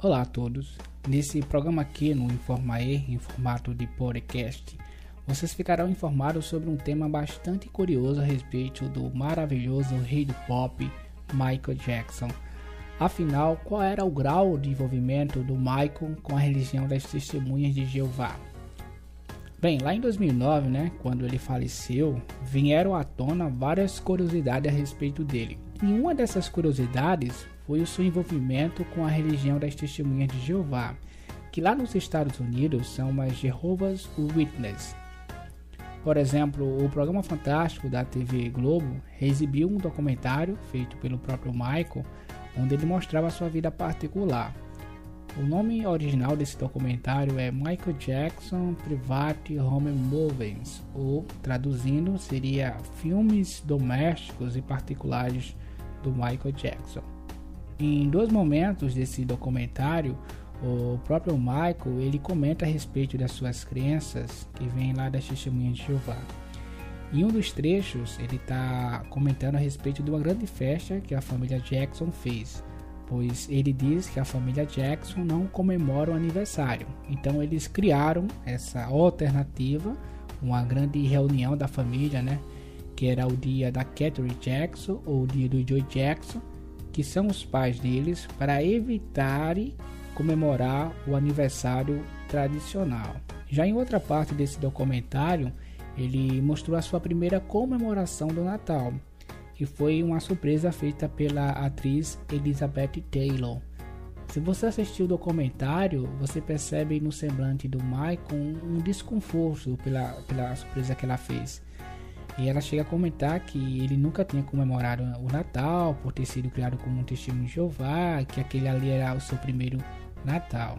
Olá a todos. Nesse programa aqui no Informae, em formato de podcast, vocês ficarão informados sobre um tema bastante curioso a respeito do maravilhoso rei do pop, Michael Jackson. Afinal, qual era o grau de envolvimento do Michael com a religião das Testemunhas de Jeová? Bem, lá em 2009, né, quando ele faleceu, vieram à tona várias curiosidades a respeito dele. E uma dessas curiosidades foi o seu envolvimento com a religião das Testemunhas de Jeová, que lá nos Estados Unidos são as Jehovah's Witnesses. Por exemplo, o programa Fantástico da TV Globo exibiu um documentário feito pelo próprio Michael, onde ele mostrava sua vida particular. O nome original desse documentário é Michael Jackson Private Home Movies, ou traduzindo seria Filmes Domésticos e Particulares do Michael Jackson. Em dois momentos desse documentário, o próprio Michael ele comenta a respeito das suas crenças que vêm lá das testemunhas de Jeová. Em um dos trechos, ele está comentando a respeito de uma grande festa que a família Jackson fez pois ele diz que a família Jackson não comemora o aniversário. Então eles criaram essa alternativa, uma grande reunião da família, né? Que era o dia da Catherine Jackson ou o dia do Joe Jackson, que são os pais deles, para evitarem comemorar o aniversário tradicional. Já em outra parte desse documentário, ele mostrou a sua primeira comemoração do Natal, que foi uma surpresa feita pela atriz Elizabeth Taylor. Se você assistiu o documentário, você percebe no semblante do Michael um, desconforto pela, pela surpresa que ela fez. E ela chega a comentar que ele nunca tinha comemorado o Natal por ter sido criado como um testemunho de Jeová, que aquele ali era o seu primeiro Natal.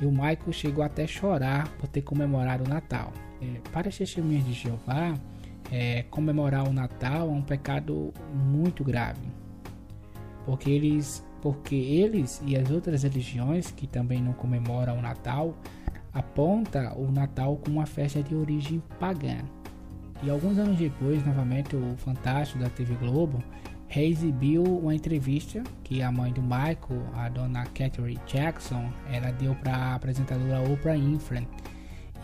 E o Michael chegou até a chorar por ter comemorado o Natal. É, para as testemunhas de Jeová, é, comemorar o Natal é um pecado muito grave, porque eles, porque eles e as outras religiões que também não comemoram o Natal aponta o Natal como uma festa de origem pagã. E alguns anos depois, novamente, o Fantástico da TV Globo reexibiu uma entrevista que a mãe do Michael, a dona Catherine Jackson, ela deu para a apresentadora Oprah Winfrey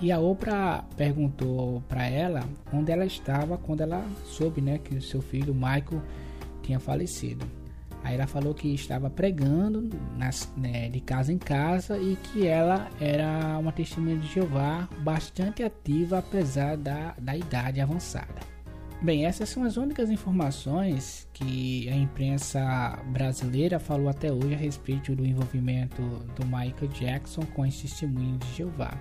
e a Oprah perguntou para ela onde ela estava quando ela soube, né, que o seu filho Michael tinha falecido. Aí ela falou que estava pregando nas, né, de casa em casa e que ela era uma testemunha de Jeová bastante ativa apesar da, da idade avançada. Bem, essas são as únicas informações que a imprensa brasileira falou até hoje a respeito do envolvimento do Michael Jackson com as testemunhas de Jeová.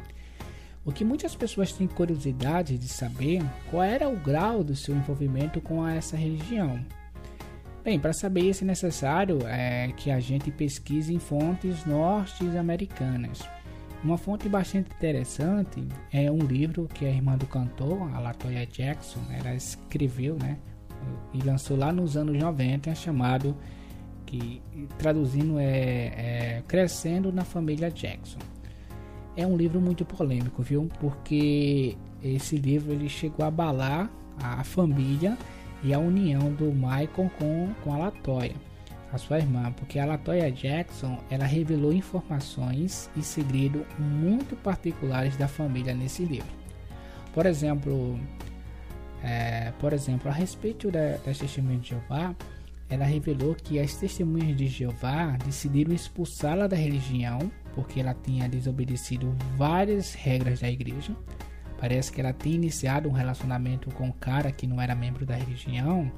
O que muitas pessoas têm curiosidade de saber qual era o grau do seu envolvimento com essa religião. Bem, para saber isso é necessário é, que a gente pesquise em fontes norte-americanas. Uma fonte bastante interessante é um livro que a irmã do cantor, a Latoya Jackson, ela escreveu, né, e lançou lá nos anos 90, chamado que traduzindo é, é Crescendo na Família Jackson é um livro muito polêmico, viu? Porque esse livro ele chegou a abalar a família e a união do Michael com, com a Latoya, a sua irmã, porque a Latoya Jackson ela revelou informações e segredos muito particulares da família nesse livro. Por exemplo, é, por exemplo, a respeito da, das testemunhas de Jeová, ela revelou que as testemunhas de Jeová decidiram expulsá-la da religião porque ela tinha desobedecido várias regras da igreja. Parece que ela tinha iniciado um relacionamento com um cara que não era membro da religião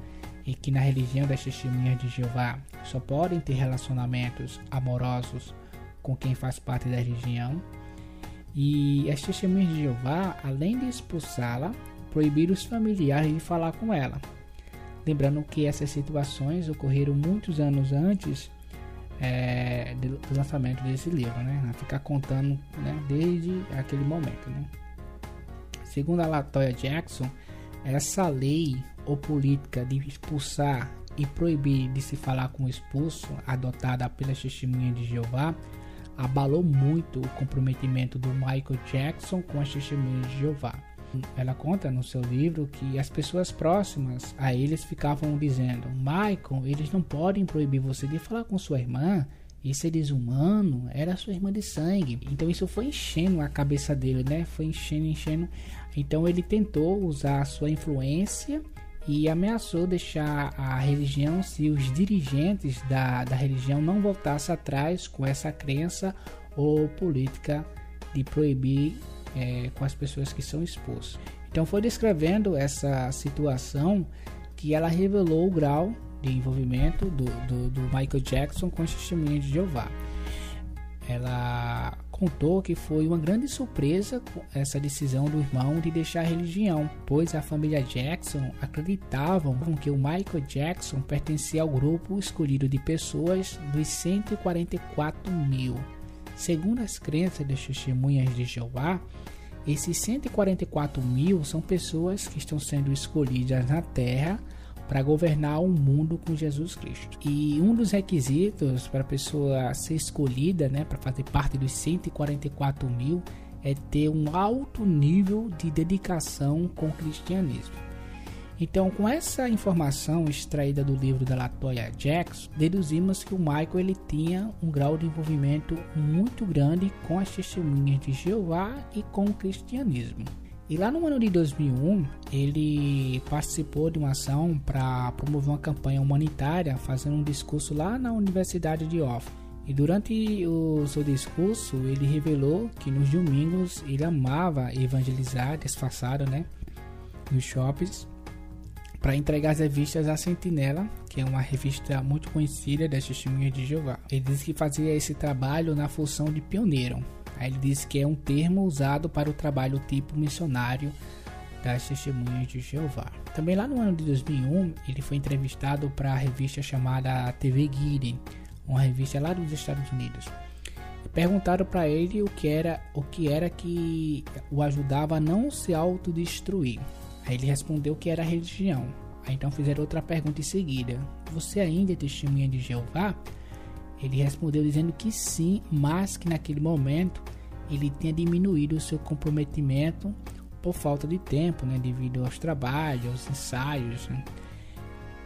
e que na religião das testemunhas de Jeová só podem ter relacionamentos amorosos com quem faz parte da religião. E as testemunhas de Jeová, além de expulsá-la, proibiram os familiares de falar com ela. Lembrando que essas situações ocorreram muitos anos antes é, do lançamento desse livro, né? Ficar contando né, desde aquele momento, né? Segundo a Latoya Jackson, essa lei ou política de expulsar e proibir de se falar com o expulso, adotada pelas testemunhas de Jeová, abalou muito o comprometimento do Michael Jackson com as testemunhas de Jeová. Ela conta no seu livro que as pessoas próximas a eles ficavam dizendo: Michael, eles não podem proibir você de falar com sua irmã, e seres humanos era sua irmã de sangue. Então isso foi enchendo a cabeça dele, né? Foi enchendo, enchendo. Então ele tentou usar sua influência e ameaçou deixar a religião se os dirigentes da, da religião não voltassem atrás com essa crença ou política de proibir é, com as pessoas que são expulsas. Então foi descrevendo essa situação que ela revelou o grau de envolvimento do, do, do Michael Jackson com as testemunhas de Jeová. Ela contou que foi uma grande surpresa essa decisão do irmão de deixar a religião, pois a família Jackson acreditavam que o Michael Jackson pertencia ao grupo escolhido de pessoas dos 144 mil. Segundo as crenças das testemunhas de Jeová, esses 144 mil são pessoas que estão sendo escolhidas na Terra para governar o mundo com Jesus Cristo. E um dos requisitos para a pessoa ser escolhida, né, para fazer parte dos 144 mil, é ter um alto nível de dedicação com o cristianismo. Então, com essa informação extraída do livro da Latoya Jackson, deduzimos que o Michael ele tinha um grau de envolvimento muito grande com as testemunhas de Jeová e com o cristianismo. E lá no ano de 2001, ele participou de uma ação para promover uma campanha humanitária, fazendo um discurso lá na Universidade de Off. E durante o seu discurso, ele revelou que nos domingos ele amava evangelizar disfarçado, né, nos shoppings, para entregar as revistas A Sentinela, que é uma revista muito conhecida das testemunhas de Jeová. Ele disse que fazia esse trabalho na função de pioneiro, Aí ele diz que é um termo usado para o trabalho tipo missionário das testemunhas de Jeová. Também lá no ano de 2001, ele foi entrevistado para a revista chamada TV Guide, uma revista lá dos Estados Unidos. Perguntaram para ele o que era o que era que o ajudava a não se autodestruir. Aí ele respondeu que era religião. Aí então fizeram outra pergunta em seguida: Você ainda é testemunha de Jeová? Ele respondeu dizendo que sim, mas que naquele momento ele tinha diminuído o seu comprometimento por falta de tempo, né, devido aos trabalhos, aos ensaios. Né.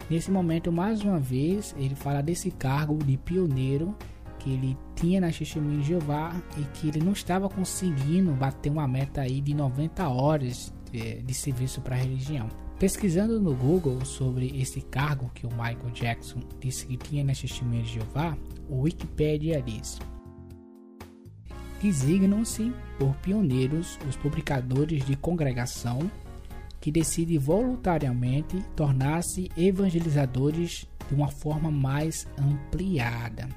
Nesse momento, mais uma vez, ele fala desse cargo de pioneiro que ele tinha na Testemunha de Jeová e que ele não estava conseguindo bater uma meta aí de 90 horas de, de serviço para a religião. Pesquisando no Google sobre esse cargo que o Michael Jackson disse que tinha na Testemunha de Jeová, o Wikipedia diz: Designam-se por pioneiros os publicadores de congregação que decidem voluntariamente tornar-se evangelizadores de uma forma mais ampliada.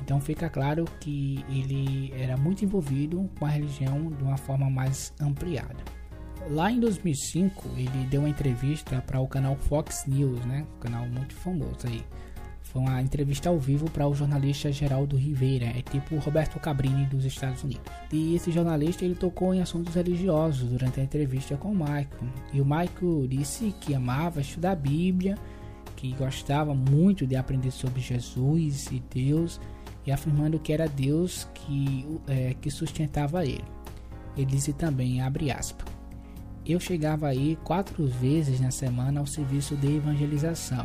Então fica claro que ele era muito envolvido com a religião de uma forma mais ampliada. Lá em 2005, ele deu uma entrevista para o canal Fox News, né? Um canal muito famoso aí. Foi uma entrevista ao vivo para o jornalista Geraldo Ribeira, é tipo Roberto Cabrini dos Estados Unidos. E esse jornalista ele tocou em assuntos religiosos durante a entrevista com o Michael. E o Michael disse que amava estudar a Bíblia, que gostava muito de aprender sobre Jesus e Deus, e afirmando que era Deus que, é, que sustentava ele. Ele disse também, abre aspas, eu chegava aí quatro vezes na semana ao serviço de evangelização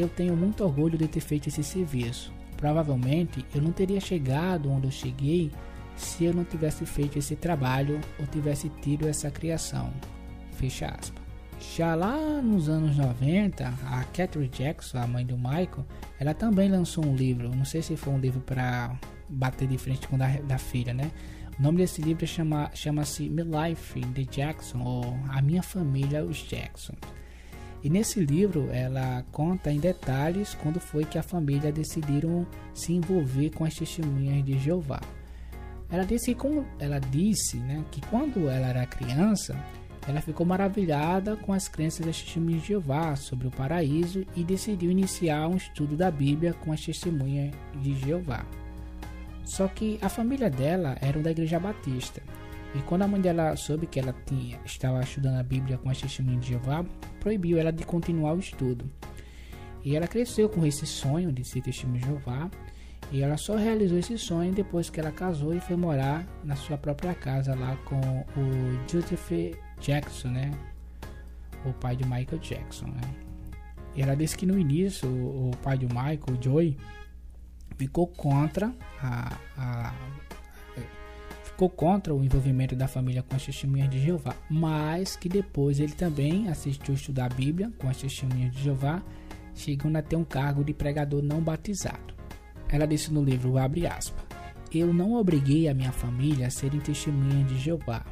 eu tenho muito orgulho de ter feito esse serviço. Provavelmente eu não teria chegado onde eu cheguei se eu não tivesse feito esse trabalho ou tivesse tido essa criação. Fecha aspas. Já lá nos anos 90, a Catherine Jackson, a mãe do Michael, ela também lançou um livro. Não sei se foi um livro para bater de frente com o da, da filha, né? O nome desse livro chama, chama-se My Life in the Jackson, ou A Minha Família, os Jackson. E nesse livro ela conta em detalhes quando foi que a família decidiram se envolver com as testemunhas de Jeová. Ela disse, que, ela disse né, que quando ela era criança, ela ficou maravilhada com as crenças das testemunhas de Jeová sobre o paraíso e decidiu iniciar um estudo da Bíblia com as testemunhas de Jeová. Só que a família dela era da igreja batista e quando a mãe dela soube que ela tinha, estava estudando a Bíblia com as testemunhas de Jeová, proibiu ela de continuar o estudo. E ela cresceu com esse sonho de ser testemunha de Jeová. E ela só realizou esse sonho depois que ela casou e foi morar na sua própria casa lá com o Joseph Jackson, né? O pai de Michael Jackson, né? E ela disse que no início o pai do Michael, o Joey, ficou contra a, a ficou contra o envolvimento da família com as testemunhas de Jeová, mas que depois ele também assistiu estudar a Bíblia com as testemunhas de Jeová, chegando a ter um cargo de pregador não batizado. Ela disse no livro, abre aspas, Eu não obriguei a minha família a serem testemunhas de Jeová.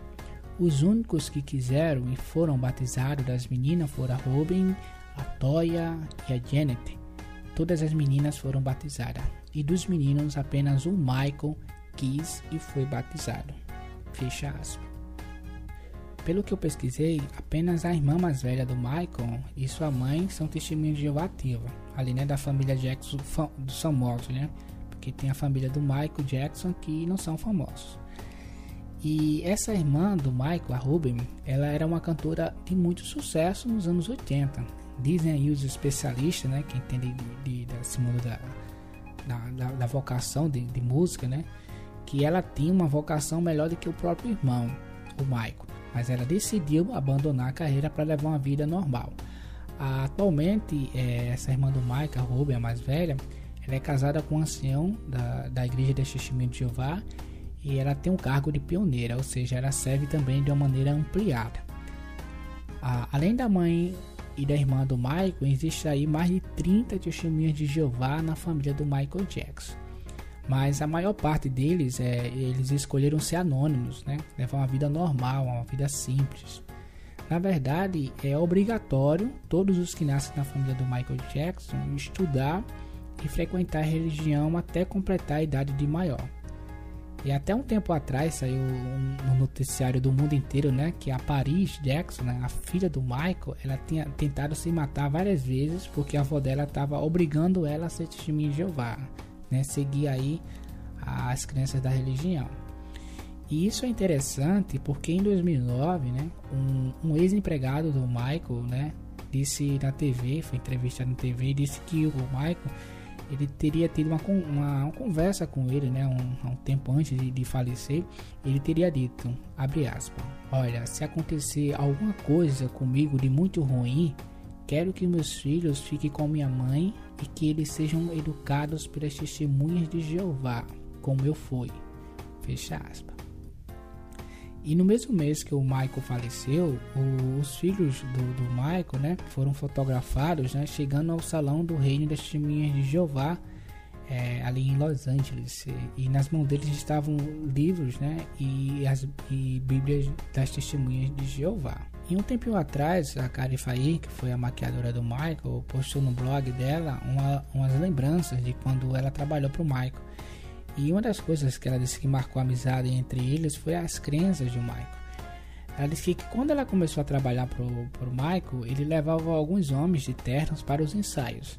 Os únicos que quiseram e foram batizados das meninas foram a Robin, a Toya e a Janet. Todas as meninas foram batizadas. E dos meninos, apenas o Michael quis e foi batizado. Fecha aspas. Pelo que eu pesquisei, apenas a irmã mais velha do Michael e sua mãe são testemunhas de Jeová ativa, ali né, da família Jackson dos famosos, né? Porque tem a família do Michael Jackson que não são famosos. E essa irmã do Michael, a Ruben, ela era uma cantora de muito sucesso nos anos 80. Dizem aí os especialistas, né, que entendem de, de, desse mundo da, da, da vocação de, de música, né, que ela tinha uma vocação melhor do que o próprio irmão, o Michael, mas ela decidiu abandonar a carreira para levar uma vida normal. Atualmente, é, essa irmã do Michael, a Ruben, a mais velha, ela é casada com um ancião da, da Igreja de Testemunho de Jeová e ela tem um cargo de pioneira, ou seja, ela serve também de uma maneira ampliada. além da mãe e da irmã do Michael, existe aí mais de 30 testemunhas de Jeová na família do Michael Jackson mas a maior parte deles é, eles escolheram ser anônimos, né? Levar uma vida normal, uma vida simples. Na verdade, é obrigatório todos os que nascem na família do Michael Jackson estudar e frequentar a religião até completar a idade de maior. E até um tempo atrás saiu um, noticiário do mundo inteiro, né, que a Paris Jackson, né, a filha do Michael, ela tinha tentado se matar várias vezes porque a avó dela estava obrigando ela a ser testemunha de Jeová né, seguir aí as crenças da religião. E isso é interessante porque em 2009, né, um, um ex-empregado do Michael, né, disse na TV, foi entrevistado na TV, disse que o Michael ele teria tido uma, uma, uma conversa com ele, né, um, um tempo antes de, de, falecer, ele teria dito, abre aspas, olha, se acontecer alguma coisa comigo de muito ruim, quero que meus filhos fiquem com minha mãe e que eles sejam educados pelas testemunhas de Jeová, como eu fui. Fecha aspas. E no mesmo mês que o Michael faleceu, os filhos do, do Michael né, foram fotografados né, chegando ao salão do Reino das Testemunhas de Jeová, é, ali em Los Angeles. E nas mãos deles estavam livros né, e, as, e Bíblias das Testemunhas de Jeová. E um tempinho atrás, a Kari Fair, que foi a maquiadora do Michael, postou no blog dela uma, umas lembranças de quando ela trabalhou para o Michael. E uma das coisas que ela disse que marcou a amizade entre eles foi as crenças de Michael. Ela disse que quando ela começou a trabalhar para o Michael, ele levava alguns homens de ternos para os ensaios.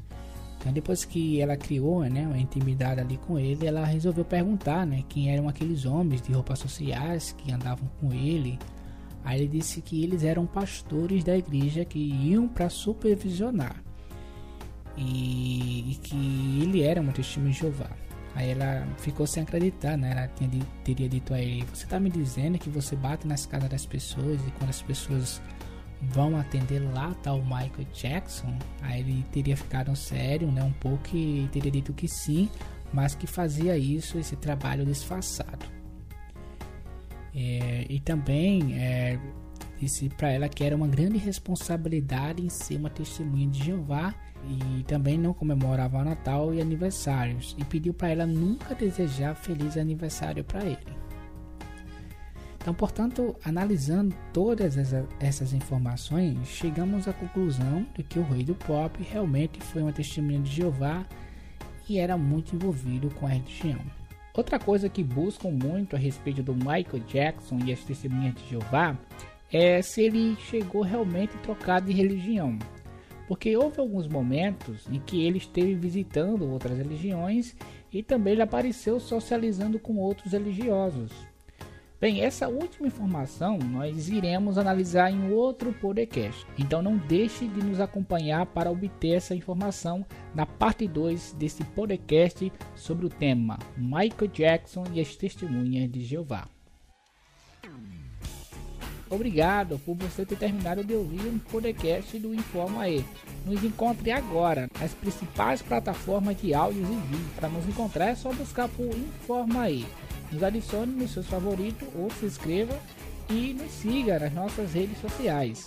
Então, depois que ela criou né, uma intimidade ali com ele, ela resolveu perguntar né, quem eram aqueles homens de roupas sociais que andavam com ele Aí ele disse que eles eram pastores da igreja que iam para supervisionar e, e, que ele era uma testemunha de Jeová. Aí ela ficou sem acreditar, né? Ela tinha, teria dito a ele: Você está me dizendo que você bate nas casas das pessoas e quando as pessoas vão atender lá tá o Michael Jackson? Aí ele teria ficado sério, né? Um pouco e teria dito que sim, mas que fazia isso, esse trabalho disfarçado. É, e também é, disse para ela que era uma grande responsabilidade em ser uma testemunha de Jeová e também não comemorava Natal e aniversários e pediu para ela nunca desejar feliz aniversário para ele. Então, portanto, analisando todas essas informações, chegamos à conclusão de que o rei do pop realmente foi uma testemunha de Jeová e era muito envolvido com a religião. Outra coisa que buscam muito a respeito do Michael Jackson e as testemunhas de Jeová é se ele chegou realmente trocado de religião. Porque houve alguns momentos em que ele esteve visitando outras religiões e também ele apareceu socializando com outros religiosos. Bem, essa última informação nós iremos analisar em outro podcast. Então não deixe de nos acompanhar para obter essa informação na parte 2 desse podcast sobre o tema Michael Jackson e as testemunhas de Jeová. Obrigado por você ter terminado de ouvir o podcast do Informa E. Nos encontre agora nas principais plataformas de áudios e vídeos. Para nos encontrar é só buscar por Informa E. Nos adicione nos seus favoritos ou se inscreva e nos siga nas nossas redes sociais.